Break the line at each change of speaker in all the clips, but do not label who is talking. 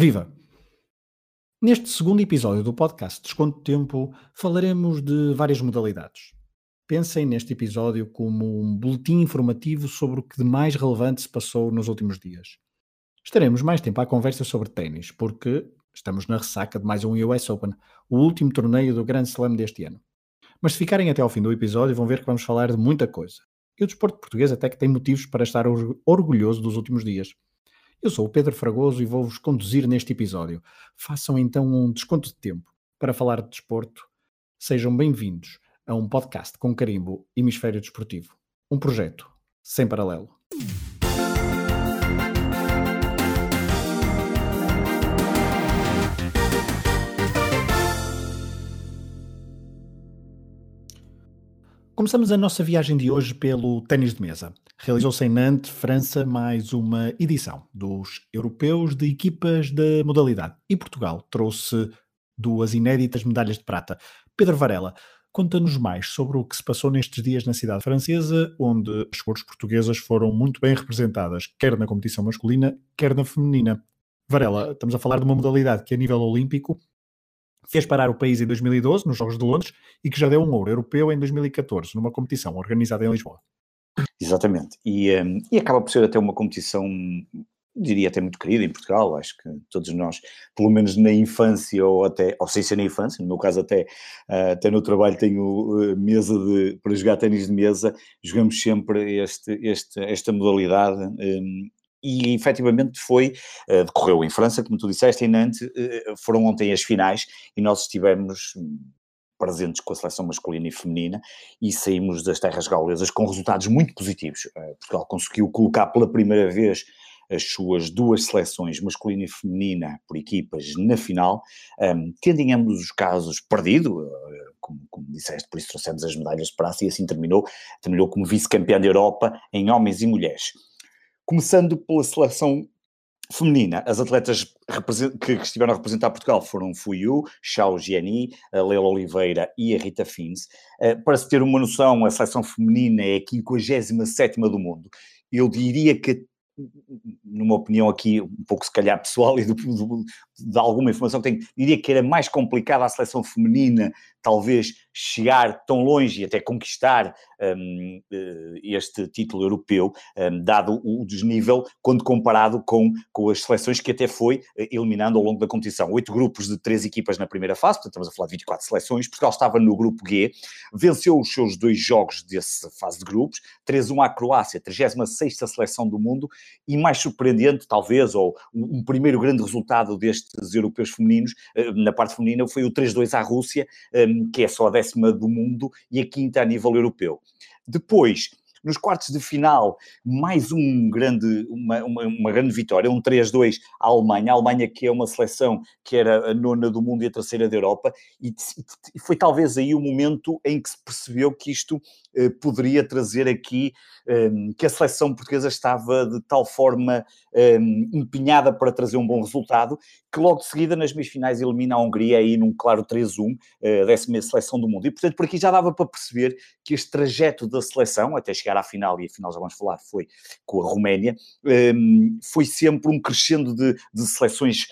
Viva! Neste segundo episódio do podcast Desconto Tempo, falaremos de várias modalidades. Pensem neste episódio como um boletim informativo sobre o que de mais relevante se passou nos últimos dias. Estaremos mais tempo à conversa sobre ténis, porque estamos na ressaca de mais um US Open, o último torneio do Grand Slam deste ano. Mas se ficarem até ao fim do episódio, vão ver que vamos falar de muita coisa. E o desporto português até que tem motivos para estar orgulhoso dos últimos dias. Eu sou o Pedro Fragoso e vou-vos conduzir neste episódio. Façam então um desconto de tempo para falar de desporto. Sejam bem-vindos a um podcast com carimbo Hemisfério Desportivo. Um projeto sem paralelo. Começamos a nossa viagem de hoje pelo ténis de mesa. Realizou-se em Nantes, França, mais uma edição dos europeus de equipas da modalidade. E Portugal trouxe duas inéditas medalhas de prata. Pedro Varela, conta-nos mais sobre o que se passou nestes dias na cidade francesa, onde as cores portuguesas foram muito bem representadas, quer na competição masculina, quer na feminina. Varela, estamos a falar de uma modalidade que, a nível olímpico, fez parar o país em 2012, nos Jogos de Londres, e que já deu um ouro europeu em 2014, numa competição organizada em Lisboa.
Exatamente. E, um, e acaba por ser até uma competição, diria até muito querida em Portugal. Acho que todos nós, pelo menos na infância ou até, ou sem ser na infância, no meu caso até, uh, até no trabalho tenho uh, mesa de, para jogar ténis de mesa, jogamos sempre este, este, esta modalidade. Um, e efetivamente foi, uh, decorreu em França, como tu disseste, em Nantes, uh, foram ontem as finais e nós estivemos presentes com a seleção masculina e feminina e saímos das terras gaulesas com resultados muito positivos. Uh, Portugal conseguiu colocar pela primeira vez as suas duas seleções, masculina e feminina, por equipas, na final, um, tendo em ambos os casos perdido, como, como disseste, por isso trouxemos as medalhas de praça e assim terminou, terminou como vice-campeã da Europa em homens e mulheres. Começando pela seleção feminina, as atletas que estiveram a representar Portugal foram Fuyu, Xiao Jiani, a Leila Oliveira e a Rita Fins. Eh, para se ter uma noção, a seleção feminina é a 57 do mundo. Eu diria que numa opinião aqui um pouco se calhar pessoal e do, de alguma informação que tenho, diria que era mais complicada a seleção feminina talvez chegar tão longe e até conquistar um, eh, este título europeu, um, dado o desnível, quando comparado com, com as seleções que até foi eh, eliminando ao longo da competição. Oito grupos de três equipas na primeira fase, portanto estamos a falar de 24 seleções. Portugal estava no grupo G, venceu os seus dois jogos dessa fase de grupos, 3-1 à Croácia, 36 seleção do mundo, e mais surpreendente, talvez, ou um, primeiro grande resultado destes europeus femininos, uh, na parte feminina, foi o 3-2 à Rússia, um, que é só a décima do mundo e a quinta a nível europeu. Depois, nos quartos de final, mais um grande, uma, uma, uma grande vitória, um 3-2 à Alemanha. A Alemanha que é uma seleção que era a nona do mundo e a terceira da Europa, e, e foi talvez aí o momento em que se percebeu que isto poderia trazer aqui eh, que a seleção portuguesa estava de tal forma eh, empenhada para trazer um bom resultado, que logo de seguida nas meias finais elimina a Hungria aí num claro 3-1, a décima seleção do mundo. E portanto por aqui já dava para perceber que este trajeto da seleção, até chegar à final, e a final já vamos falar, foi com a Roménia, foi sempre um crescendo de, de seleções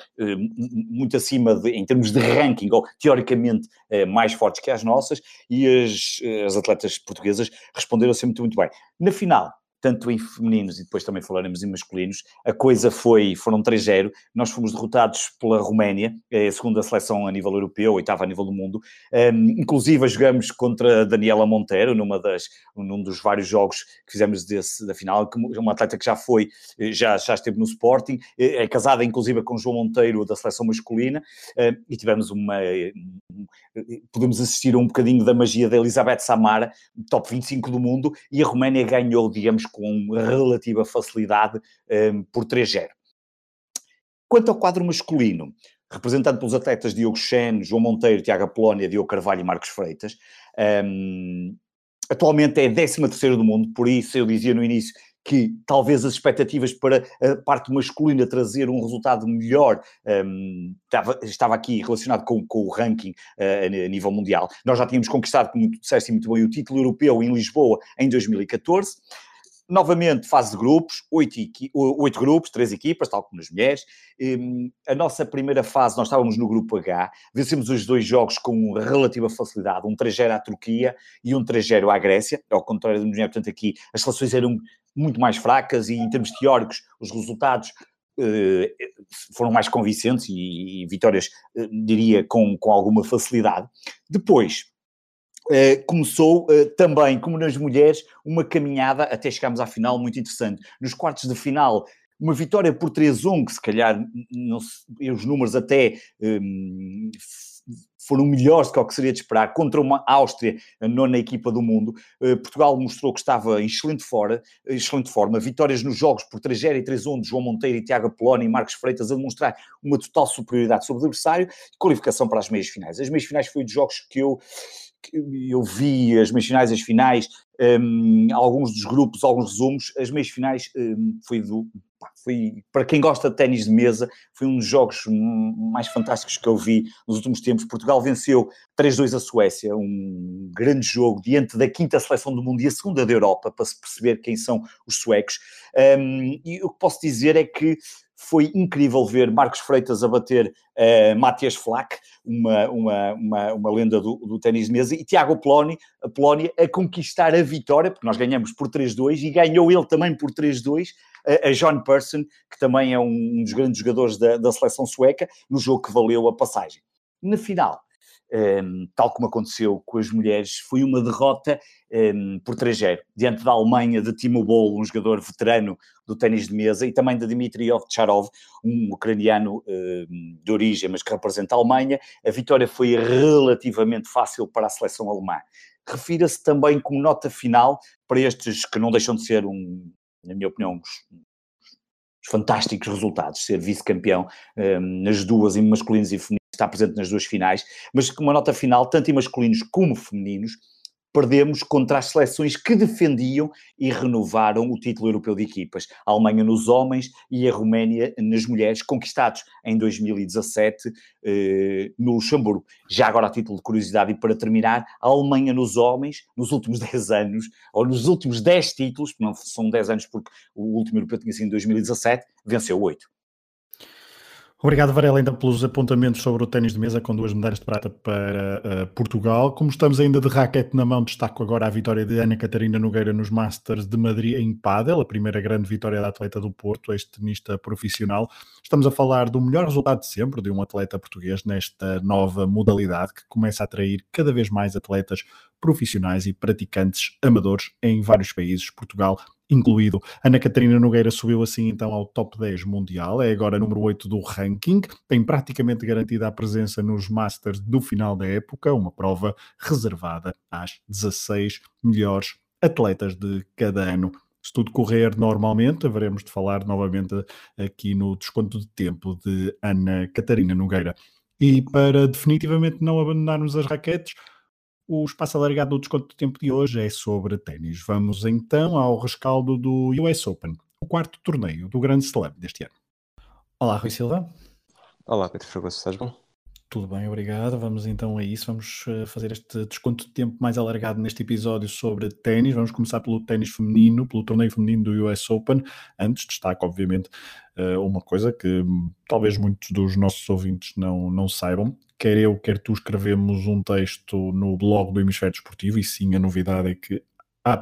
muito acima, de, em termos de ranking, ou teoricamente mais fortes que as nossas, e as, as atletas portuguesas responderam sempre muito bem. Na final, tanto em femininos e depois também falaremos em masculinos, a coisa foi, foram 3-0, nós fomos derrotados pela Roménia, é a segunda seleção a nível europeu, a oitava a nível do mundo, um, inclusive jogamos contra a Daniela Monteiro, numa das, num dos vários jogos que fizemos desse, da final, uma atleta que já foi, já, já esteve no Sporting, é, é casada inclusive com João Monteiro da seleção masculina, um, e tivemos uma, podemos assistir um bocadinho da magia da Elizabeth Samara, top 25 do mundo, e a Roménia ganhou, digamos, com relativa facilidade um, por 3-0. Quanto ao quadro masculino, representado pelos atletas Diogo Chen, João Monteiro, Tiago Apolónia, Diogo Carvalho e Marcos Freitas, um, atualmente é 13 do mundo, por isso eu dizia no início que talvez as expectativas para a parte masculina trazer um resultado melhor um, estava, estava aqui relacionado com, com o ranking uh, a nível mundial. Nós já tínhamos conquistado, como tu disseste muito bem, o título europeu em Lisboa em 2014 novamente, fase de grupos, oito, oito grupos, três equipas, tal como nas mulheres. Um, a nossa primeira fase, nós estávamos no grupo H, vencemos os dois jogos com relativa facilidade, um 3-0 à Turquia e um 3-0 à Grécia, ao contrário da mulher, portanto aqui as seleções eram muito mais fracas e em termos teóricos os resultados uh, foram mais convincentes e, e vitórias, uh, diria, com, com alguma facilidade. Depois, Uh, começou uh, também, como nas mulheres, uma caminhada até chegarmos à final muito interessante. Nos quartos de final, uma vitória por 3-1, que se calhar não se, os números até um, foram melhores do que o que seria de esperar, contra uma Áustria, a nona equipa do mundo. Uh, Portugal mostrou que estava em excelente, fora, excelente forma. Vitórias nos jogos por 3-0 e 3-1 de João Monteiro e Tiago Apolónio e Marcos Freitas a demonstrar uma total superioridade sobre o adversário e qualificação para as meias finais. As meias finais foi dos jogos que eu eu vi as meias finais, as finais, um, alguns dos grupos, alguns resumos, as meias finais um, foi do. Foi, para quem gosta de ténis de mesa, foi um dos jogos mais fantásticos que eu vi nos últimos tempos. Portugal venceu 3-2 a Suécia, um grande jogo diante da quinta seleção do mundo e a segunda da Europa, para se perceber quem são os suecos. Um, e o que posso dizer é que foi incrível ver Marcos Freitas a bater uh, Matias Flack, uma, uma, uma, uma lenda do, do ténis de mesa, e Tiago Poloni, a Polónia a conquistar a vitória, porque nós ganhamos por 3-2 e ganhou ele também por 3-2 a, John Persson, que também é um dos grandes jogadores da, da seleção sueca, no jogo que valeu a passagem. Na final, um, tal como aconteceu com as mulheres, foi uma derrota um, por 3-0, diante da Alemanha de Timo Boll, um jogador veterano do ténis de mesa, e também de Dmitry Ovtcharov, um ucraniano um, de origem, mas que representa a Alemanha. A vitória foi relativamente fácil para a seleção alemã. Refira-se também como nota final para estes que não deixam de ser, um, na minha opinião, uns, fantásticos resultados, ser vice-campeão nas duas, em masculinos e femininos, está presente nas duas finais, mas com uma nota final, tanto em masculinos como femininos, perdemos contra as seleções que defendiam e renovaram o título europeu de equipas. A Alemanha nos homens e a Roménia nas mulheres, conquistados em 2017 eh, no Luxemburgo. Já agora a título de curiosidade e para terminar, a Alemanha nos homens, nos últimos 10 anos, ou nos últimos 10 títulos, não são 10 anos porque o último europeu tinha sido em 2017, venceu 8.
Obrigado, Varela, ainda pelos apontamentos sobre o ténis de mesa com duas medalhas de prata para uh, Portugal. Como estamos ainda de raquete na mão, destaco agora a vitória de Ana Catarina Nogueira nos Masters de Madrid em Padel, a primeira grande vitória da atleta do Porto, ex-tenista profissional. Estamos a falar do melhor resultado de sempre de um atleta português nesta nova modalidade que começa a atrair cada vez mais atletas profissionais e praticantes amadores em vários países. Portugal incluído. Ana Catarina Nogueira subiu assim então ao top 10 mundial, é agora número 8 do ranking, tem praticamente garantida a presença nos Masters do final da época, uma prova reservada às 16 melhores atletas de cada ano. Se tudo correr normalmente, haveremos de falar novamente aqui no desconto de tempo de Ana Catarina Nogueira. E para definitivamente não abandonarmos as raquetes, o espaço alargado do desconto de tempo de hoje é sobre ténis. Vamos então ao rescaldo do US Open, o quarto torneio do Grande Slam deste ano. Olá, Rui Silva.
Olá, Pedro Fragoso, estás bom?
Tudo bem, obrigado. Vamos então a isso. Vamos eh, fazer este desconto de tempo mais alargado neste episódio sobre ténis. Vamos começar pelo ténis feminino, pelo torneio feminino do US Open. Antes, destaco, obviamente, eh, uma coisa que hum, talvez muitos dos nossos ouvintes não, não saibam quer eu, quer tu, escrevemos um texto no blog do Hemisfério Desportivo, e sim, a novidade é que há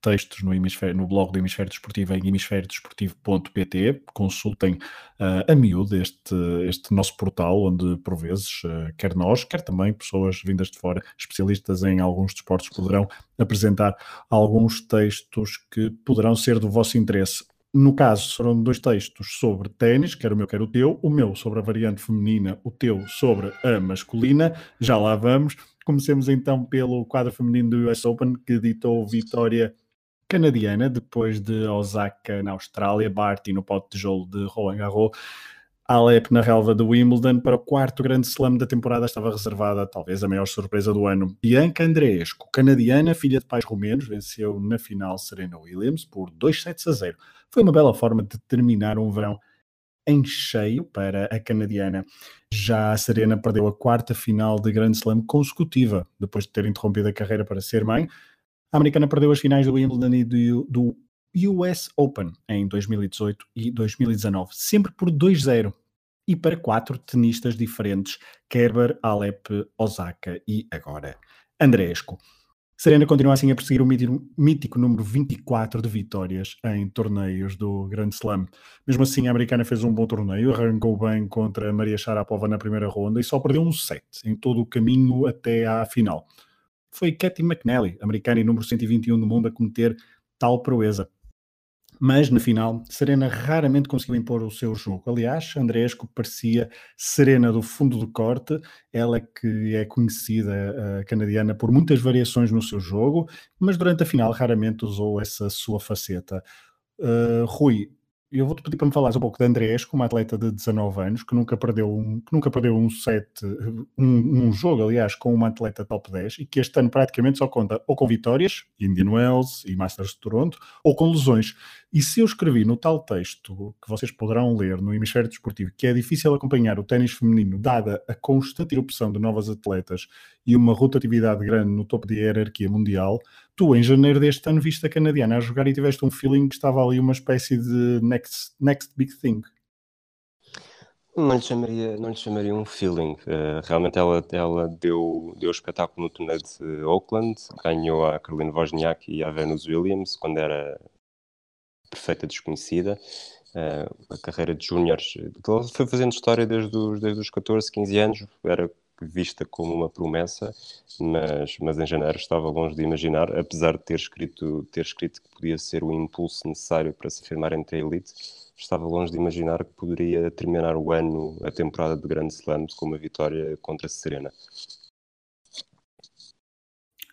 textos no, hemisfério, no blog do Hemisfério Desportivo em hemisfériodesportivo.pt. Consultem uh, a miúdo este, este nosso portal, onde por vezes, uh, quer nós, quer também pessoas vindas de fora, especialistas em alguns desportos, poderão apresentar alguns textos que poderão ser do vosso interesse. No caso, foram dois textos sobre ténis, quer o meu, quer o teu. O meu sobre a variante feminina, o teu sobre a masculina. Já lá vamos. Comecemos então pelo quadro feminino do US Open, que ditou vitória canadiana depois de Osaka na Austrália, Barty no pote de tijolo de Roland Garros. Alep na relva de Wimbledon para o quarto grande slam da temporada estava reservada talvez a maior surpresa do ano. Bianca Andreescu, canadiana, filha de pais romenos, venceu na final Serena Williams por 2 sets a 0. Foi uma bela forma de terminar um verão em cheio para a canadiana. Já a Serena perdeu a quarta final de Grand Slam consecutiva, depois de ter interrompido a carreira para ser mãe. A americana perdeu as finais do Wimbledon e do, do US Open em 2018 e 2019, sempre por 2-0 e para quatro tenistas diferentes, Kerber, Alep, Osaka e agora Andresco. Serena continua assim a perseguir o mítico número 24 de vitórias em torneios do Grand Slam. Mesmo assim, a americana fez um bom torneio, arrancou bem contra Maria Sharapova na primeira ronda e só perdeu um set em todo o caminho até à final. Foi Katie McNally, americana e número 121 do mundo, a cometer tal proeza mas na final Serena raramente conseguiu impor o seu jogo. Aliás, Andresco parecia Serena do fundo do corte, ela que é conhecida canadiana por muitas variações no seu jogo, mas durante a final raramente usou essa sua faceta. Uh, Rui, eu vou-te pedir para me falares um pouco de Andrés, uma atleta de 19 anos, que nunca perdeu um, que nunca perdeu um set, um, um, jogo, aliás, com uma atleta top 10 e que este ano praticamente só conta ou com vitórias, Indian Wells e Masters de Toronto, ou com lesões. E se eu escrevi no tal texto que vocês poderão ler no Hemisfério Desportivo que é difícil acompanhar o ténis feminino, dada a constante erupção de novas atletas e uma rotatividade grande no topo de hierarquia mundial, tu, em janeiro deste ano, viste a canadiana a jogar e tiveste um feeling que estava ali uma espécie de next, next big thing.
Não lhe chamaria, não lhe chamaria um feeling. Uh, realmente ela, ela deu, deu espetáculo no torneio de Oakland, ganhou a Caroline Wozniak e a Venus Williams quando era perfeita desconhecida. Uh, a carreira de júniores, ela foi fazendo história desde os, desde os 14, 15 anos, era vista como uma promessa, mas, mas em janeiro estava longe de imaginar, apesar de ter escrito, ter escrito que podia ser o impulso necessário para se afirmar entre a elite, estava longe de imaginar que poderia terminar o ano, a temporada de Grande Slam, com uma vitória contra a Serena.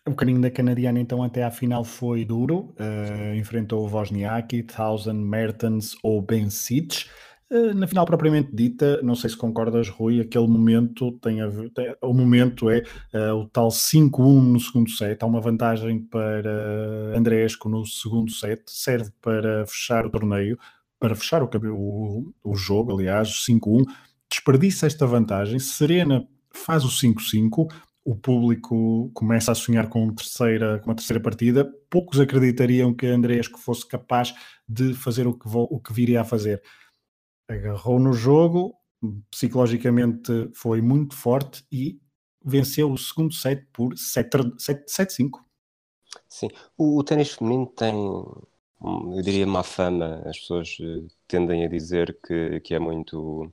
O caminho da canadiana então até à final foi duro, uh, enfrentou Wozniacki, Thousand, Mertens ou Ben Sitch. Eh, na final propriamente dita, não sei se concordas, Rui, aquele momento tem a ver, tem, o momento é uh, o tal 5-1 no segundo set, há uma vantagem para Andresco no segundo set, serve para fechar o torneio, para fechar o, o, o jogo, aliás, 5-1, desperdiça esta vantagem, Serena faz o 5-5, o público começa a sonhar com, terceira, com uma terceira partida, poucos acreditariam que Andresco fosse capaz de fazer o que, o que viria a fazer agarrou no jogo, psicologicamente foi muito forte e venceu o segundo set por 7-5.
Sim, o, o ténis feminino tem, eu diria, má fama. As pessoas eh, tendem a dizer que, que é muito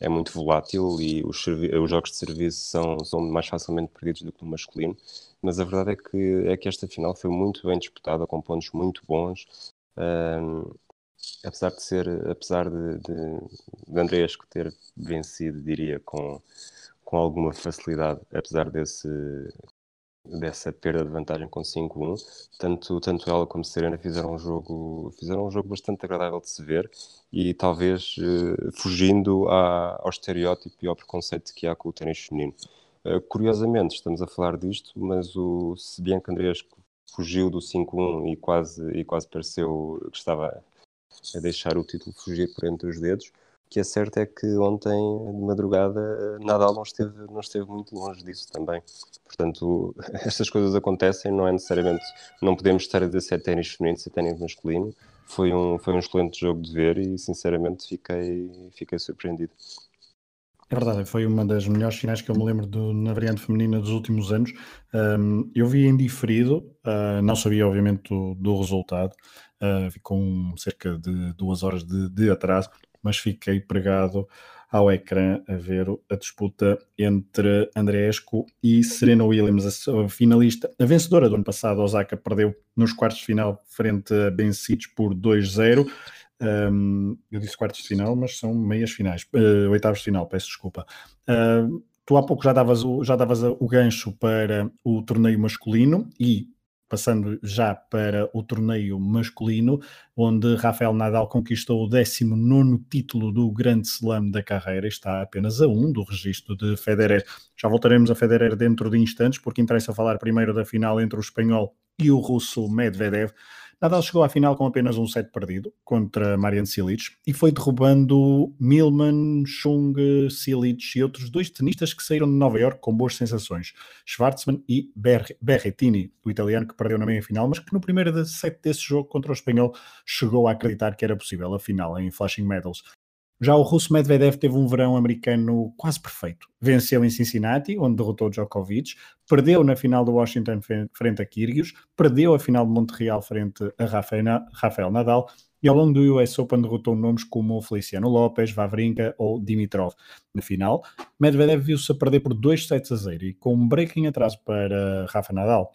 é muito volátil e os, os jogos de serviço são, são mais facilmente perdidos do que no masculino, mas a verdade é que, é que esta final foi muito bem disputada, com pontos muito bons. Apesar de ser, apesar de, de, de ter vencido, diria, com, com alguma facilidade, apesar desse, dessa perda de vantagem com 5-1, tanto, tanto ela como Serena fizeram um jogo, fizeram um jogo bastante agradável de se ver e talvez uh, fugindo à, ao estereótipo e ao preconceito que há com o ténis feminino. Uh, curiosamente, estamos a falar disto, mas o, se bem que fugiu do 5-1 e quase, e quase pareceu que estava a deixar o título fugir por entre os dedos. O que é certo é que ontem, de madrugada, Nadal não esteve, não esteve muito longe disso também. Portanto, estas coisas acontecem, não é necessariamente. Não podemos estar a dizer se é ténis feminino, se é ténis masculino. Foi um, foi um excelente jogo de ver e, sinceramente, fiquei, fiquei surpreendido.
É verdade, foi uma das melhores finais que eu me lembro do, na variante feminina dos últimos anos. Um, eu vi em diferido, uh, não sabia obviamente do, do resultado, uh, com cerca de duas horas de, de, atraso, mas fiquei pregado ao ecrã a ver a disputa entre Andresco e Serena Williams, a, finalista, a vencedora do ano passado. Osaka perdeu nos quartos de final frente a Ben Sites por 2-0. Um, eu disse quartos de final, mas são meias finais, uh, oitavos de final, peço desculpa. Uh, tu há pouco já davas, o, já davas o gancho para o torneio masculino e passando já para o torneio masculino, onde Rafael Nadal conquistou o 19 título do Grande Slam da carreira, está apenas a um do registro de Federer. Já voltaremos a Federer dentro de instantes, porque interessa falar primeiro da final entre o espanhol e o russo Medvedev. Nadal chegou à final com apenas um set perdido contra Marian Cilic e foi derrubando Milman, Chung, Cilic e outros dois tenistas que saíram de Nova York com boas sensações, Schwartzman e Berrettini, o italiano que perdeu na meia-final, mas que no primeiro set desse jogo contra o espanhol chegou a acreditar que era possível a final em Flashing Medals. Já o russo Medvedev teve um verão americano quase perfeito. Venceu em Cincinnati, onde derrotou Djokovic, perdeu na final do Washington frente a Kyrgios, perdeu a final de Montreal frente a Rafael Nadal e ao longo do US Open derrotou nomes como Feliciano Lopes, Vavrinka ou Dimitrov. Na final, Medvedev viu-se a perder por 2 sets a 0 e com um break em atraso para Rafa Nadal.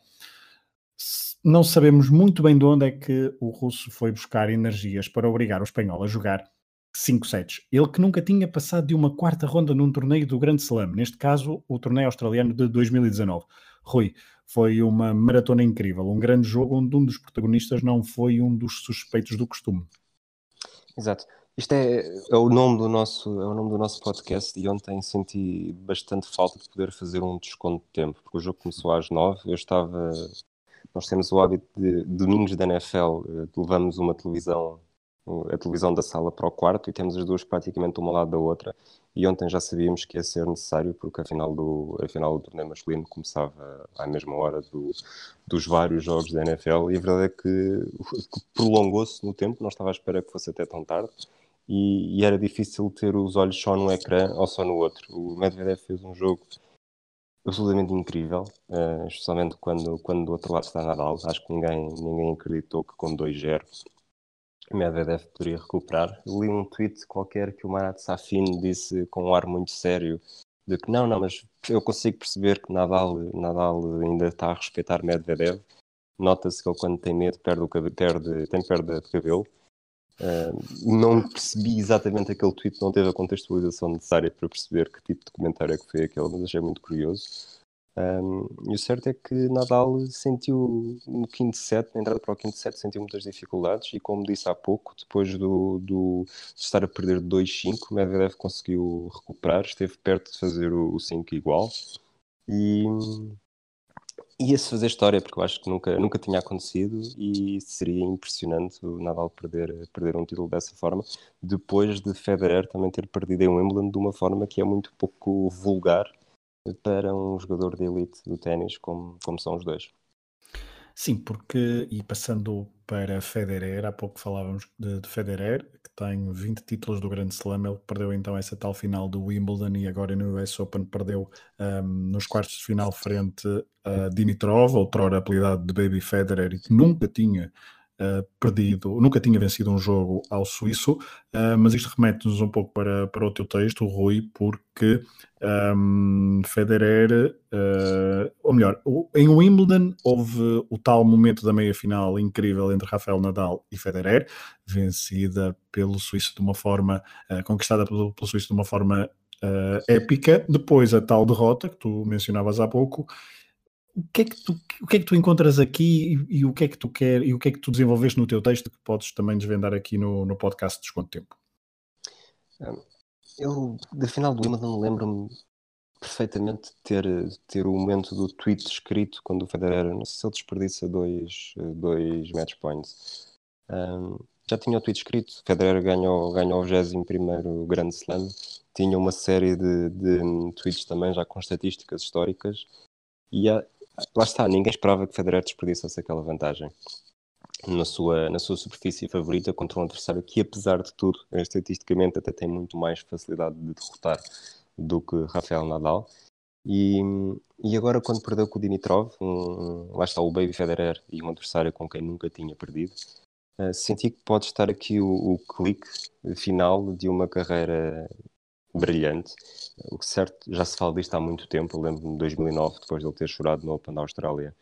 Não sabemos muito bem de onde é que o russo foi buscar energias para obrigar o espanhol a jogar 5 sets. Ele que nunca tinha passado de uma quarta ronda num torneio do Grande Slam, neste caso o torneio australiano de 2019. Rui, foi uma maratona incrível, um grande jogo onde um dos protagonistas não foi um dos suspeitos do costume.
Exato. Isto é, é, o nome do nosso, é o nome do nosso podcast e ontem senti bastante falta de poder fazer um desconto de tempo, porque o jogo começou às 9, eu estava... Nós temos o hábito de domingos da NFL, eh, levamos uma televisão a televisão da sala para o quarto e temos as duas praticamente uma ao lado da outra. E ontem já sabíamos que ia ser necessário, porque a final do, a final do torneio masculino começava à mesma hora do, dos vários jogos da NFL. E a verdade é que, que prolongou-se no tempo, não estava à espera que fosse até tão tarde. E, e, era difícil ter os olhos só no ecrã ou só no outro. O Medvedev fez um jogo absolutamente incrível, uh, especialmente quando, quando do outro lado está Nadal. Acho que ninguém, ninguém acreditou que com 2-0 Medvedev poderia recuperar. li um tweet qualquer que o Marat Safin disse com um ar muito sério de que não, não, mas eu consigo perceber que Nadal, Nadal ainda está a respeitar Medvedev. Nota-se que ele quando tem medo perde, o cabelo, perde tem perda de cabelo. Uh, não percebi exatamente aquele tweet, não teve a contextualização necessária para perceber que tipo de comentário é que foi aquele, mas achei muito curioso. Um, e o certo é que Nadal sentiu no quinto set, na entrada para o quinto set, sentiu muitas dificuldades e como disse há pouco, depois do, do de estar a perder 2-5, Medvedev conseguiu recuperar, esteve perto de fazer o, 5 igual. E ia-se fazer história, porque eu acho que nunca, nunca tinha acontecido e seria impressionante o Nadal perder, perder um título dessa forma, depois de Federer também ter perdido em Wimbledon de uma forma que é muito pouco vulgar para um jogador de elite do ténis, como, como são os dois.
Sim, porque, e passando para Federer, há pouco falávamos de, de, Federer, que tem 20 títulos do Grande Slam, ele perdeu então essa tal final do Wimbledon e agora no US Open perdeu um, nos quartos de final frente a Dimitrov, outrora apelidado de Baby Federer, e que nunca tinha uh, perdido, nunca tinha vencido um jogo ao suíço, uh, mas isto remete-nos um pouco para, para o teu texto, Rui, porque um, Federer, uh, ou melhor, em Wimbledon houve o tal momento da meia-final incrível entre Rafael Nadal e Federer, vencida pelo suíço de uma forma, conquistada pelo, pelo suíço de uma forma épica, depois a tal derrota que tu mencionavas há pouco, o que é que tu, o que é que tu encontras aqui e, e, o que é que tu quer e o que é que tu desenvolveste no teu texto que podes também desvendar aqui no, no podcast Desconto Tempo?
Eu, da final do Wimbledon, lembro-me perfeitamente de ter, ter o momento do tweet escrito quando o Federer, não sei se ele desperdiça dois, dois match points. Um, já tinha o tweet escrito, Federer ganhou, ganhou o 21 Grand Slam, tinha uma série de, de tweets também já com estatísticas históricas e há, lá está, ninguém esperava que Federer desperdiçasse aquela vantagem na sua, na sua superfície favorita contra um adversário que, apesar de tudo, estatisticamente até tem muito mais facilidade de derrotar do que Rafael Nadal. E, e agora, quando perdeu com o Dimitrov, um, lá está o Baby Federer e um adversário com quem nunca tinha perdido, uh, senti que pode estar aqui o, o clique final de uma carreira brilhante. O que certo, já se fala disto há muito tempo. Eu lembro-me de 2009, depois de ele ter chorado no Open da Austrália,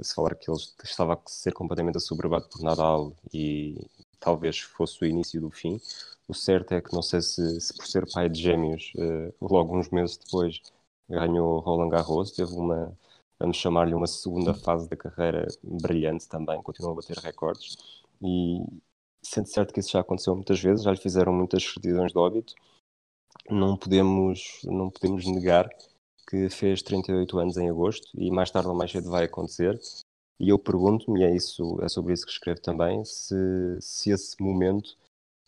se falar que ele estava a ser completamente assoberbado por Nadal e talvez fosse o início do fim. O certo é que não sei se, se por ser pai de gêmeos, uh, logo uns meses depois ganhou Roland Garros, teve uma, vamos chamar-lhe uma segunda fase da carreira brilhante também, continuou a bater recordes e sendo certo que isso já aconteceu muitas vezes, já lhe fizeram muitas certidões de óbito não podemos, não podemos negar que fez 38 anos em agosto e mais tarde ou mais cedo vai acontecer. E eu pergunto-me, é, isso, é sobre isso que escrevo também, se, se esse momento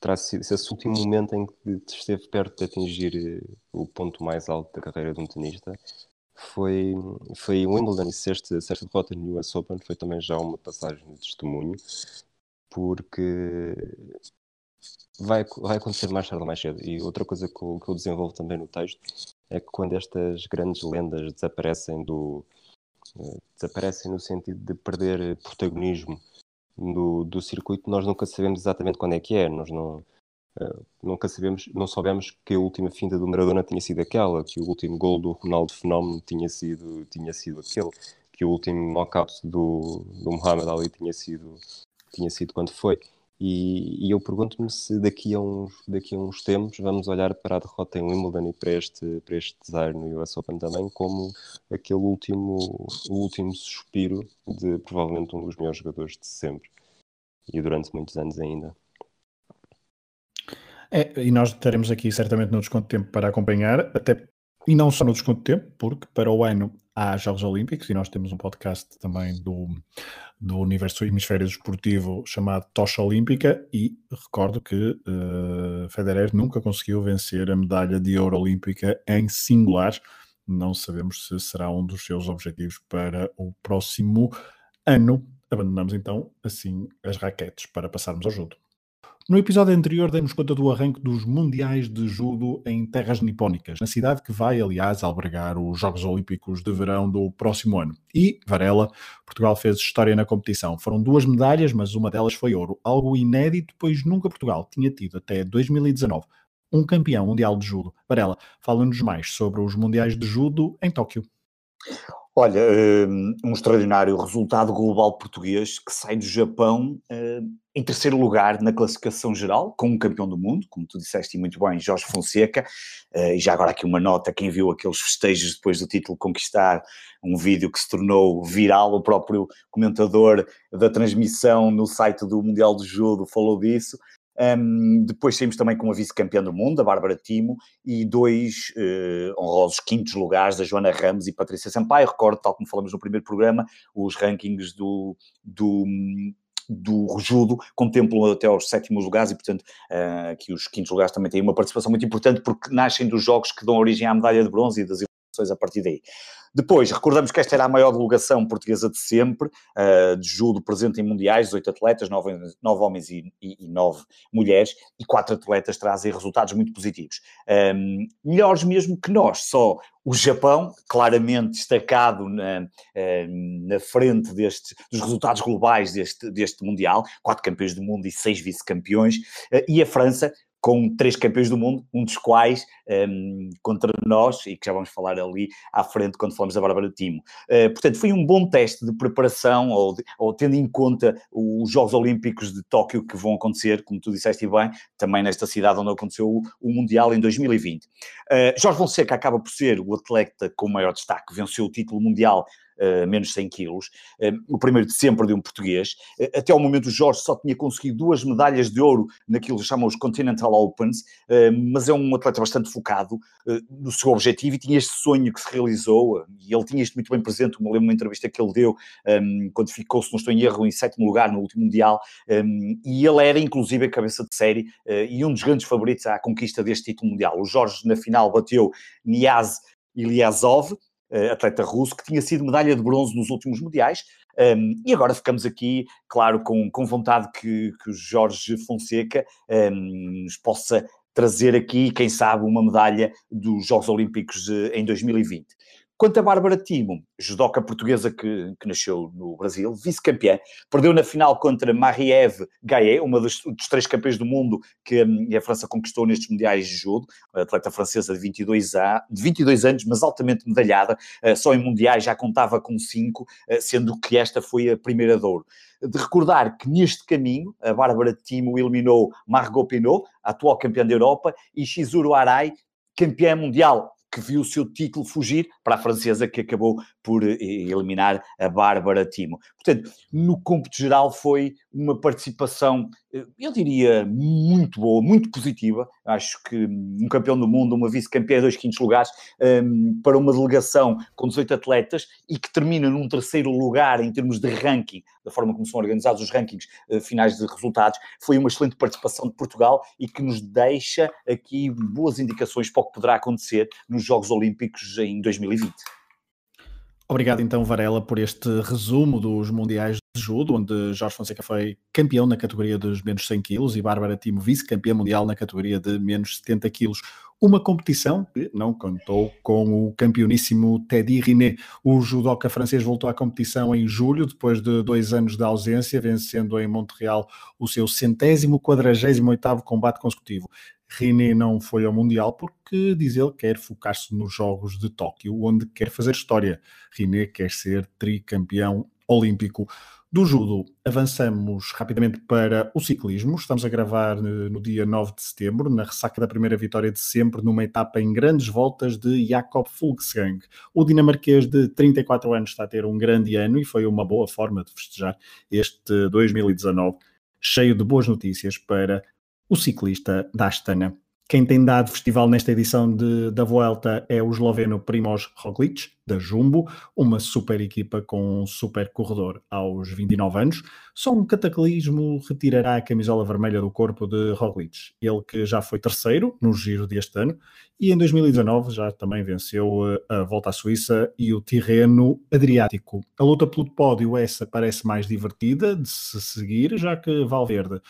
terá sido, se esse último momento em que esteve perto de atingir eh, o ponto mais alto da carreira de um tenista foi, foi Wimbledon e se esta, se esta derrota no US Open foi também já uma passagem de testemunho, porque vai, vai acontecer mais tarde ou mais cedo. E outra coisa que eu, que eu desenvolvo também no texto é que quando estas grandes lendas desaparecem do eh, desaparecem no sentido de perder protagonismo do, do circuito, nós nunca sabemos exatamente quando é que é, nós não, uh, nunca sabemos, não soubemos que a última finta do Maradona tinha sido aquela, que o último gol do Ronaldo Fenómeno tinha sido, tinha sido aquele, que o último knockout do, do Muhammad Ali tinha sido, tinha sido quando foi. E, e eu pergunto-me se daqui a, uns, daqui a uns tempos vamos olhar para a derrota em Wimbledon e para este, para este design no US Open também como aquele último, o último suspiro de provavelmente um dos melhores jogadores de sempre e durante muitos anos ainda.
É, e nós teremos aqui certamente no desconto de tempo para acompanhar, até e não só no desconto de tempo, porque para o ano há Jogos Olímpicos e nós temos um podcast também do, do Universo Hemisfério Desportivo chamado Tocha Olímpica e recordo que uh, Federer nunca conseguiu vencer a medalha de ouro olímpica em singular. Não sabemos se será um dos seus objetivos para o próximo ano. Abandonamos então assim as raquetes para passarmos ao judo. No episódio anterior demos conta do arranque dos Mundiais de Judo em terras nipónicas, na cidade que vai, aliás, albergar os Jogos Olímpicos de Verão do próximo ano. E, Varela, Portugal fez história na competição. Foram duas medalhas, mas uma delas foi ouro. Algo inédito, pois nunca Portugal tinha tido, até 2019, um campeão mundial de judo. Varela, fala-nos mais sobre os Mundiais de Judo em Tóquio.
Olha, hum, um extraordinário resultado global português que sai do Japão hum, em terceiro lugar na classificação geral, com um campeão do mundo, como tu disseste muito bem, Jorge Fonseca. Eh, e já agora aqui uma nota: quem viu aqueles festejos depois do título conquistar, um vídeo que se tornou viral, o próprio comentador da transmissão no site do Mundial de Judo falou disso. Um, depois saímos também com a vice-campeã do mundo, a Bárbara Timo, e dois uh, honrosos quintos lugares, a Joana Ramos e Patrícia Sampaio. Recordo, tal como falamos no primeiro programa, os rankings do, do, do judo contemplam até aos sétimos lugares e, portanto, uh, que os quintos lugares também têm uma participação muito importante porque nascem dos jogos que dão origem à medalha de bronze e das a partir daí. Depois, recordamos que esta era a maior delegação portuguesa de sempre, uh, de judo presente em mundiais, oito atletas, nove, nove homens e, e, e, nove mulheres, e quatro atletas trazem resultados muito positivos. Um, melhores mesmo que nós, só o Japão, claramente destacado na, na frente deste, dos resultados globais deste, deste Mundial, quatro campeões do mundo e seis vice-campeões, uh, e a França, com três campeões do mundo, um dos quais um, contra nós, e que já vamos falar ali à frente quando falamos da Bárbara Timo. Uh, portanto, foi um bom teste de preparação, ou, de, ou, tendo em conta os Jogos Olímpicos de Tóquio que vão acontecer, como tu disseste bem, também nesta cidade onde aconteceu o, o Mundial em 2020. Uh, eh, Jorge Fonseca acaba por ser o atleta com maior destaque, venceu o título mundial uh, menos 100 quilos, uh, o primeiro de sempre de um português. Uh, até ao momento o Jorge só tinha conseguido duas medalhas de ouro naquilo que chamam os Continental Opens, mas é um atleta bastante focado no seu objetivo e tinha este sonho que se realizou, e ele tinha isto muito bem presente, me lembro uma entrevista que ele deu um, quando ficou, se não estou em erro, em sétimo lugar no último Mundial, um, e ele era inclusive a cabeça de série e um dos grandes favoritos à conquista deste título mundial. O Jorge na final bateu Niaz Ilyasov, eh, atleta russo, que tinha sido medalha de bronze nos últimos mundiais. Um, e agora ficamos aqui, claro, com, com vontade que, que o Jorge Fonseca um, nos possa trazer aqui, quem sabe, uma medalha dos Jogos Olímpicos em 2020. Quanto a Bárbara Timo, judoca portuguesa que, que nasceu no Brasil, vice-campeã, perdeu na final contra Marie-Ève Gaillet, uma dos, dos, três campeões do mundo que hum, a França conquistou nestes mundiais de judo, atleta francesa de 22, a, de 22 anos, mas altamente medalhada, uh, só em mundiais já contava com cinco, uh, sendo que esta foi a primeira de ouro. De recordar que neste caminho, a Bárbara Timo eliminou Margot Pinot, atual campeã da Europa, e Shizuru Arai, campeã mundial que viu o seu título fugir para a francesa que acabou por eh, eliminar a Bárbara Timo. Portanto, no cômputo geral foi uma participação eu diria, muito boa, muito positiva. Acho que um campeão do mundo, uma vice-campeã, dois quintos lugares, um, para uma delegação com 18 atletas e que termina num terceiro lugar em termos de ranking, da forma como são organizados os rankings uh, finais de resultados, foi uma excelente participação de Portugal e que nos deixa aqui boas indicações para o que poderá acontecer nos Jogos Olímpicos em 2020.
Obrigado então, Varela, por este resumo dos Mundiais de Judo, onde Jorge Fonseca foi campeão na categoria dos menos 100 quilos e Bárbara Timo vice-campeã mundial na categoria de menos 70 quilos. Uma competição que não contou com o campeoníssimo Teddy Riné. O judoca francês voltou à competição em julho, depois de dois anos de ausência, vencendo em Montreal o seu centésimo quadragésimo oitavo combate consecutivo. René não foi ao Mundial porque, diz ele, quer focar-se nos Jogos de Tóquio, onde quer fazer história. René quer ser tricampeão olímpico do judo. Avançamos rapidamente para o ciclismo. Estamos a gravar eh, no dia 9 de setembro, na ressaca da primeira vitória de sempre, numa etapa em grandes voltas de Jakob Fuglsang. O dinamarquês de 34 anos está a ter um grande ano e foi uma boa forma de festejar este 2019, cheio de boas notícias para o ciclista da Astana. Quem tem dado festival nesta edição de, da Vuelta é o esloveno Primoz Roglic, da Jumbo, uma super equipa com um super corredor aos 29 anos. Só um cataclismo retirará a camisola vermelha do corpo de Roglic, ele que já foi terceiro no giro deste ano e em 2019 já também venceu eh, a Volta à Suíça e o Tirreno Adriático. A luta pelo pódio essa parece mais divertida de se seguir, já que Valverde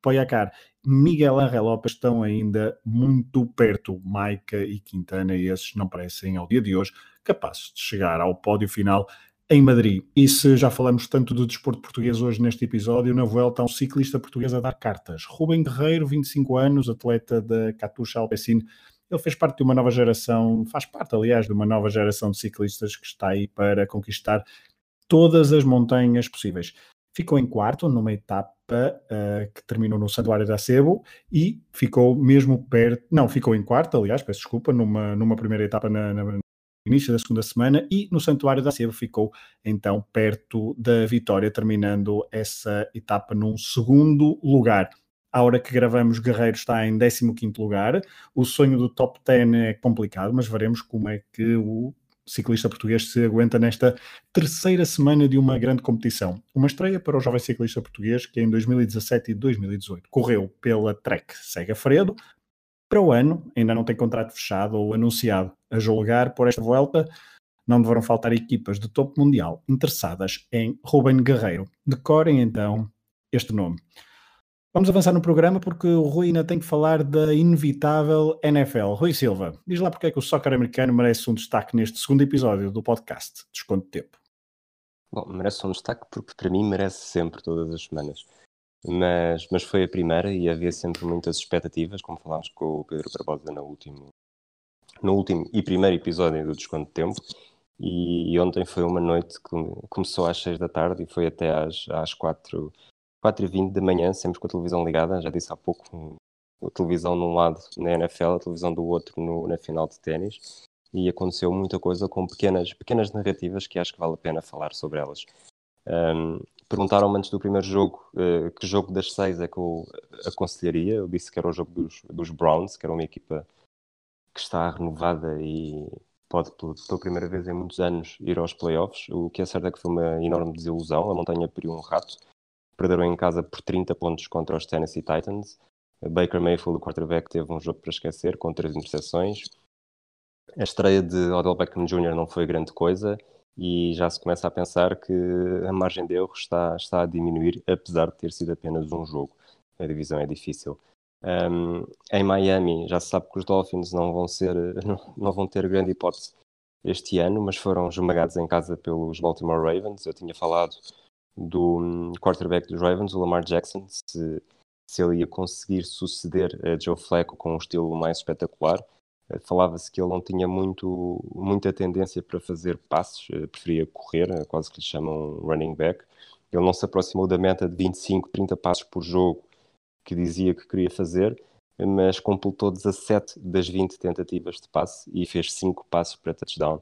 Poiacar, Miguel Angel Lopes estão ainda muito perto. Maica e Quintana, esses não parecem ao dia de hoje capazes de chegar ao pódio final em Madrid. E se já falamos tanto do desporto português hoje neste episódio, na Vuelta, um ciclista português a dar cartas. Rubem Guerreiro, 25 anos, atleta da Catuxa Alpecin. Ele fez parte de uma nova geração, faz parte, aliás, de uma nova geração de ciclistas que está aí para conquistar todas as montanhas possíveis. Ficou em quarto numa etapa uh, que terminou no Santuário da Sebo e ficou mesmo perto, não, ficou em quarto, aliás, peço desculpa, numa, numa primeira etapa na, na início da segunda semana e no Santuário da Sebo ficou então perto da vitória, terminando essa etapa num segundo lugar. À hora que gravamos, Guerreiro está em 15 lugar. O sonho do top 10 é complicado, mas veremos como é que o ciclista português se aguenta nesta terceira semana de uma grande competição. Uma estreia para o jovem ciclista português que em 2017 e 2018 correu pela Trek Sega Fredo. Para o ano, ainda não tem contrato fechado ou anunciado. A julgar por esta volta, não deverão faltar equipas de topo mundial interessadas em Ruben Guerreiro. Decorem então este nome. Vamos avançar no programa porque o Rui ainda tem que falar da inevitável NFL. Rui Silva, diz lá porque é que o soccer americano merece um destaque neste segundo episódio do podcast Desconto de Tempo.
Bom, merece um destaque porque para mim merece sempre, todas as semanas. Mas, mas foi a primeira e havia sempre muitas expectativas, como falámos com o Pedro Barbosa no último, no último e primeiro episódio do Desconto de Tempo. E, e ontem foi uma noite que começou às seis da tarde e foi até às, às quatro 4h20 da manhã, sempre com a televisão ligada, já disse há pouco, a televisão num lado na NFL, a televisão do outro no, na final de ténis, e aconteceu muita coisa com pequenas, pequenas narrativas que acho que vale a pena falar sobre elas. Um, Perguntaram-me antes do primeiro jogo uh, que jogo das seis é que eu aconselharia. Eu disse que era o jogo dos, dos Browns, que era uma equipa que está renovada e pode, pela primeira vez em muitos anos, ir aos playoffs. O que é certo é que foi uma enorme desilusão. A montanha periu um rato perderam em casa por 30 pontos contra os Tennessee Titans. Baker Mayfield, o quarterback, teve um jogo para esquecer, com três interseções. A estreia de Odell Beckham Jr. não foi grande coisa e já se começa a pensar que a margem de erro está, está a diminuir, apesar de ter sido apenas um jogo. A divisão é difícil. Um, em Miami, já se sabe que os Dolphins não vão, ser, não, não vão ter grande hipótese este ano, mas foram esmagados em casa pelos Baltimore Ravens. Eu tinha falado do hum, quarterback dos Ravens, o Lamar Jackson, se, se ele ia conseguir suceder a Joe Flacco com um estilo mais espetacular. Eh, falava-se que ele não tinha muito, muita tendência para fazer passes, eh, preferia correr, eh, quase que lhe chamam running back. Ele não se aproximou da meta de 25, 30 passos por jogo que dizia que queria fazer, mas completou 17 das 20 tentativas de passe e fez 5 passos para touchdown,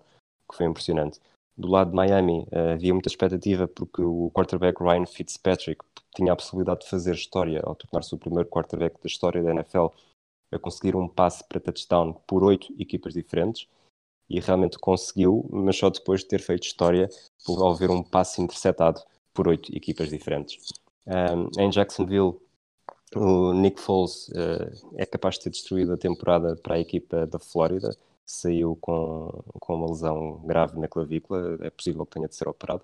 que foi impressionante do lado de Miami uh, havia muita expectativa porque o quarterback Ryan Fitzpatrick tinha a possibilidade de fazer história ao tornar-se o primeiro quarterback da história da NFL a conseguir um passe para touchdown por oito equipas diferentes e realmente conseguiu, mas só depois de ter feito história por haver um passe interceptado por oito equipas diferentes. Um, em Jacksonville, o Nick Foles uh, é capaz de ter destruído a temporada para a equipa da Flórida, saiu com, com uma lesão grave na clavícula, é possível que tenha de ser operado.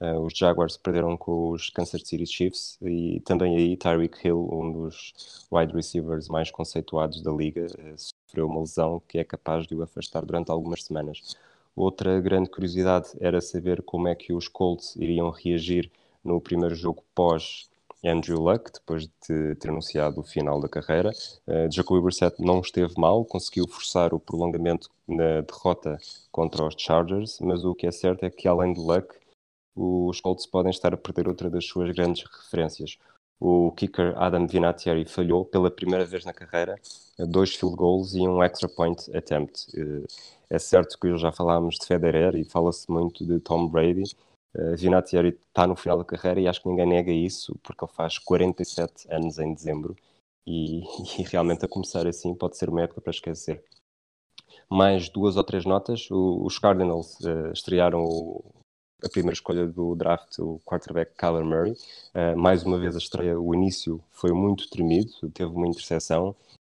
Uh, os Jaguars perderam com os Kansas City Chiefs e também aí Tyreek Hill, um dos wide receivers mais conceituados da liga, uh, sofreu uma lesão que é capaz de o afastar durante algumas semanas. Outra grande curiosidade era saber como é que os Colts iriam reagir no primeiro jogo pós Andrew Luck, depois de ter anunciado o final da carreira. Uh, Jacoby Brissett não esteve mal, conseguiu forçar o prolongamento na derrota contra os Chargers, mas o que é certo é que além de Luck, os Colts podem estar a perder outra das suas grandes referências. O kicker Adam Vinatieri falhou pela primeira vez na carreira dois field goals e um extra point attempt. Eh, é certo que já falámos de Federer e fala-se muito de Tom Brady. Uh, está no final da carreira e acho que ninguém nega isso, porque ele faz 47 anos em dezembro e, e realmente a começar assim pode ser uma época para esquecer. Mais duas ou três notas. O, os Cardinals uh, estrearam o, a primeira escolha do draft, o quarterback Kyler Murray. Uh, mais uma vez a estreia, o início foi muito tremido, teve uma interseção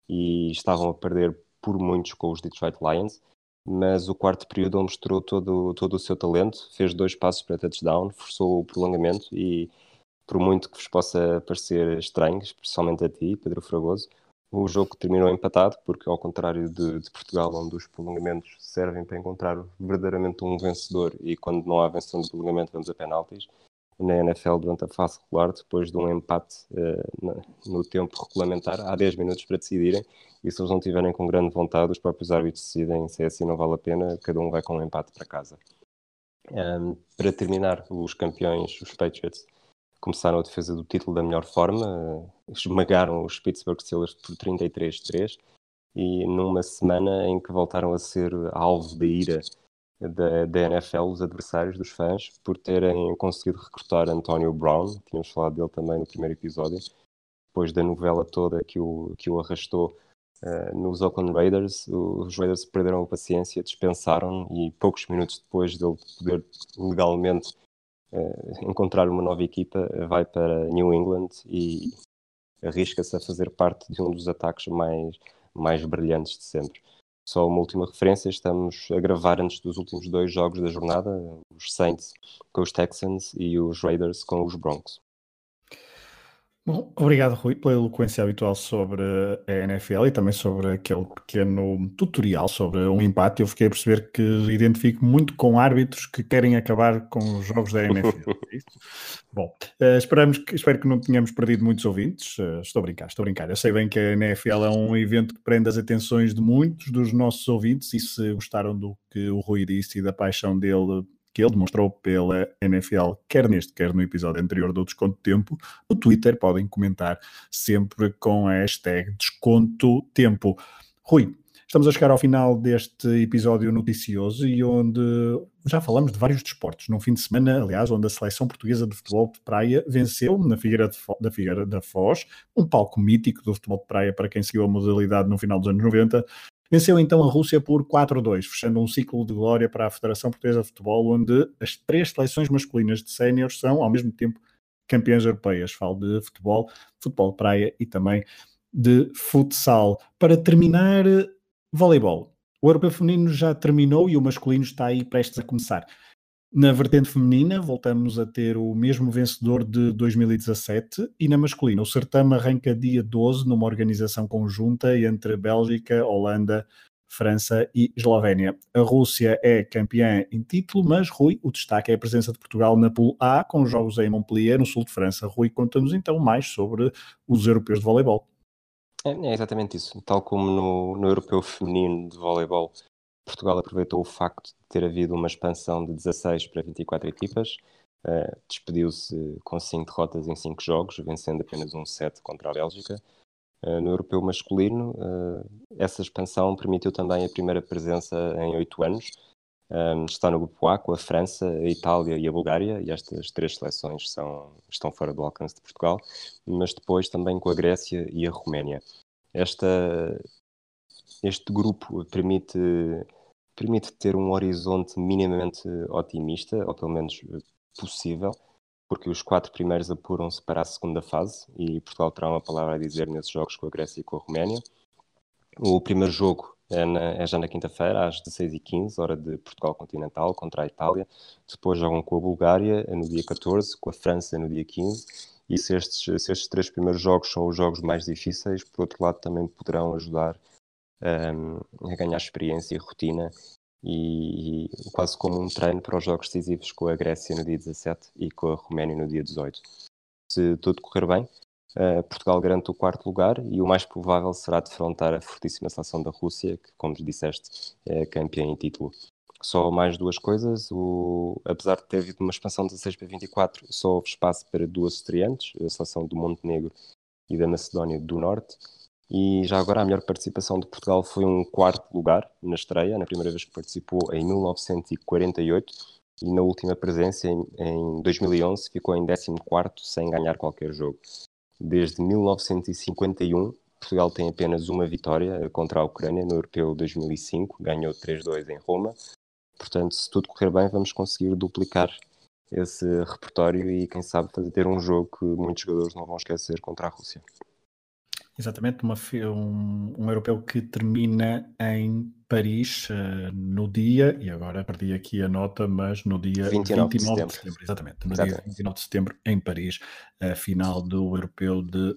e estavam a perder por muitos com os Detroit Lions. Mas o quarto período ele mostrou todo, todo o seu talento, fez dois passos para touchdown, forçou o prolongamento e, por muito que vos possa parecer estranho, especialmente a ti, Pedro Fragoso, o jogo terminou empatado, porque ao contrário de, de, Portugal, onde os prolongamentos servem para encontrar verdadeiramente um vencedor e quando não há vencedor de prolongamento vamos a penaltis, na NFL durante a fase regular, depois de um empate uh, no tempo regulamentar, há 10 minutos para decidirem e se eles não tiverem com grande vontade, os próprios árbitros decidem se é assim não vale a pena, cada um vai com um empate para casa. Um, para terminar, os campeões, os Patriots, começaram a defesa do título da melhor forma, esmagaram os Pittsburgh Steelers por 33-3 e numa semana em que voltaram a ser alvo da ira da, da NFL, os adversários dos fãs, por terem conseguido recrutar Antonio Brown, tínhamos falado dele também no primeiro episódio, depois da novela toda que o, que o arrastou uh, nos Oakland Raiders, os Raiders perderam a paciência, dispensaram e poucos minutos depois dele poder legalmente uh, encontrar uma nova equipa, vai para New England e arrisca-se a fazer parte de um dos ataques mais, mais brilhantes de sempre. Só uma última referência, estamos a gravar antes dos últimos dois jogos da jornada, os Saints com os Texans e os Raiders com os Broncos.
Bom, obrigado Rui pela eloquência habitual sobre a NFL e também sobre aquele pequeno tutorial sobre um empate. Eu fiquei a perceber que identifico muito com árbitros que querem acabar com os jogos da NFL. É Bom, uh, esperamos que, espero que não tenhamos perdido muitos ouvintes. Uh, estou a brincar, estou a brincar. Eu sei bem que a NFL é um evento que prende as atenções de muitos dos nossos ouvintes e se gostaram do que o Rui disse e da paixão dele que ele demonstrou pela NFL, quer neste, quer no episódio anterior do Desconto Tempo. No Twitter podem comentar sempre com a hashtag Desconto Tempo. Rui, estamos a chegar ao final deste episódio noticioso e onde já falamos de vários desportos. Num fim de semana, aliás, onde a seleção portuguesa de futebol de praia venceu na Figueira da Figueira da Foz, um palco mítico do futebol de praia para quem seguiu a modalidade no final dos anos 90, Venceu então a Rússia por 4-2, fechando um ciclo de glória para a Federação Portuguesa de Futebol, onde as três seleções masculinas de séniores são, ao mesmo tempo, campeãs europeias. Falo de futebol, futebol de praia e também de futsal. Para terminar, voleibol. O europeu feminino já terminou e o masculino está aí prestes a começar. Na vertente feminina, voltamos a ter o mesmo vencedor de 2017 e na masculina, o certame arranca dia 12 numa organização conjunta entre Bélgica, Holanda, França e Eslovénia. A Rússia é campeã em título, mas Rui, o destaque é a presença de Portugal na Pool A, com jogos em Montpellier, no sul de França. Rui, conta-nos então mais sobre os europeus de voleibol.
É, é exatamente isso. Tal como no, no europeu feminino de voleibol, Portugal aproveitou o facto de ter havido uma expansão de 16 para 24 equipas, uh, despediu-se com 5 derrotas em 5 jogos, vencendo apenas um set contra a Bélgica. Uh, no europeu masculino, uh, essa expansão permitiu também a primeira presença em 8 anos, um, está no grupo A com a França, a Itália e a Bulgária, e estas três seleções são, estão fora do alcance de Portugal, mas depois também com a Grécia e a Roménia. Esta, este grupo permite, permite ter um horizonte minimamente otimista, ou pelo menos possível, porque os quatro primeiros apuram-se para a segunda fase e Portugal terá uma palavra a dizer nesses jogos com a Grécia e com a Roménia. O primeiro jogo é, na, é já na quinta-feira, às 16h15, hora de Portugal continental, contra a Itália. Depois jogam com a Bulgária no dia 14, com a França no dia 15. E se estes, se estes três primeiros jogos são os jogos mais difíceis, por outro lado, também poderão ajudar um, a ganhar experiência e rotina e, e, quase como um treino para os jogos decisivos com a Grécia no dia 17 e com a Roménia no dia 18. Se tudo correr bem, uh, Portugal garante o quarto lugar e o mais provável será defrontar a fortíssima seleção da Rússia, que, como disseste, é campeã em título. Só mais duas coisas, o, apesar de ter havido uma expansão de 16 para 24, só houve espaço para duas estreantes, a seleção do Montenegro e da Macedónia do Norte, e já agora a melhor participação de Portugal foi um quarto lugar na estreia, na primeira vez que participou em 1948 e na última presença em, em 2011 ficou em 14 sem ganhar qualquer jogo. Desde 1951 Portugal tem apenas uma vitória contra a Ucrânia no Europeu 2005, ganhou 3-2 em Roma. Portanto, se tudo correr bem, vamos conseguir duplicar esse repertório e, quem sabe, fazer ter um jogo que muitos jogadores não vão esquecer contra a Rússia.
Exatamente, uma, um, um, europeu que termina em Paris uh, no dia, e agora perdi aqui a nota, mas no dia 29, 29 de, setembro. de, setembro. Exatamente, no exatamente. dia 29 de setembro em Paris, a final do europeu de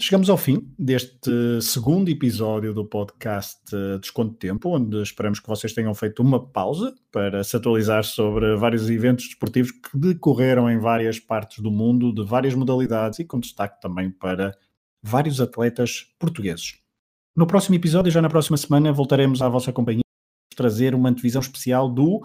chegamos ao fim deste segundo episódio do podcast uh, Desconto de Tempo, onde esperamos que vocês tenham feito uma pausa para se atualizar sobre vários eventos desportivos que decorreram em várias partes do mundo, de várias modalidades e com destaque também para vários atletas portugueses. No próximo episódio, já na próxima semana, voltaremos à vossa companhia trazer uma antevisão especial do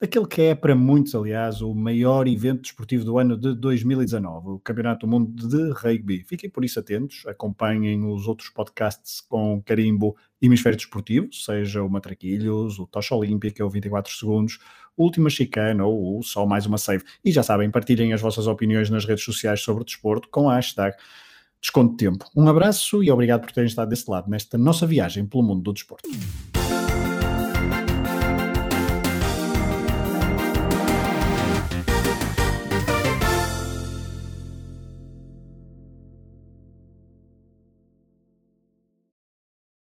daquele que é para muitos, aliás, o maior evento desportivo do ano de 2019, o Campeonato do Mundo de Rugby. Fiquem por isso atentos, acompanhem os outros podcasts com carimbo Hemisfério Desportivo, seja o Matraquilhos, o Tocha Olímpica, o 24 Segundos, Última Chicana ou Só Mais Uma Save. E já sabem, partilhem as vossas opiniões nas redes sociais sobre o desporto com a hashtag Desconto Tempo. Um abraço e obrigado por terem estado desse lado nesta nossa viagem pelo mundo do desporto.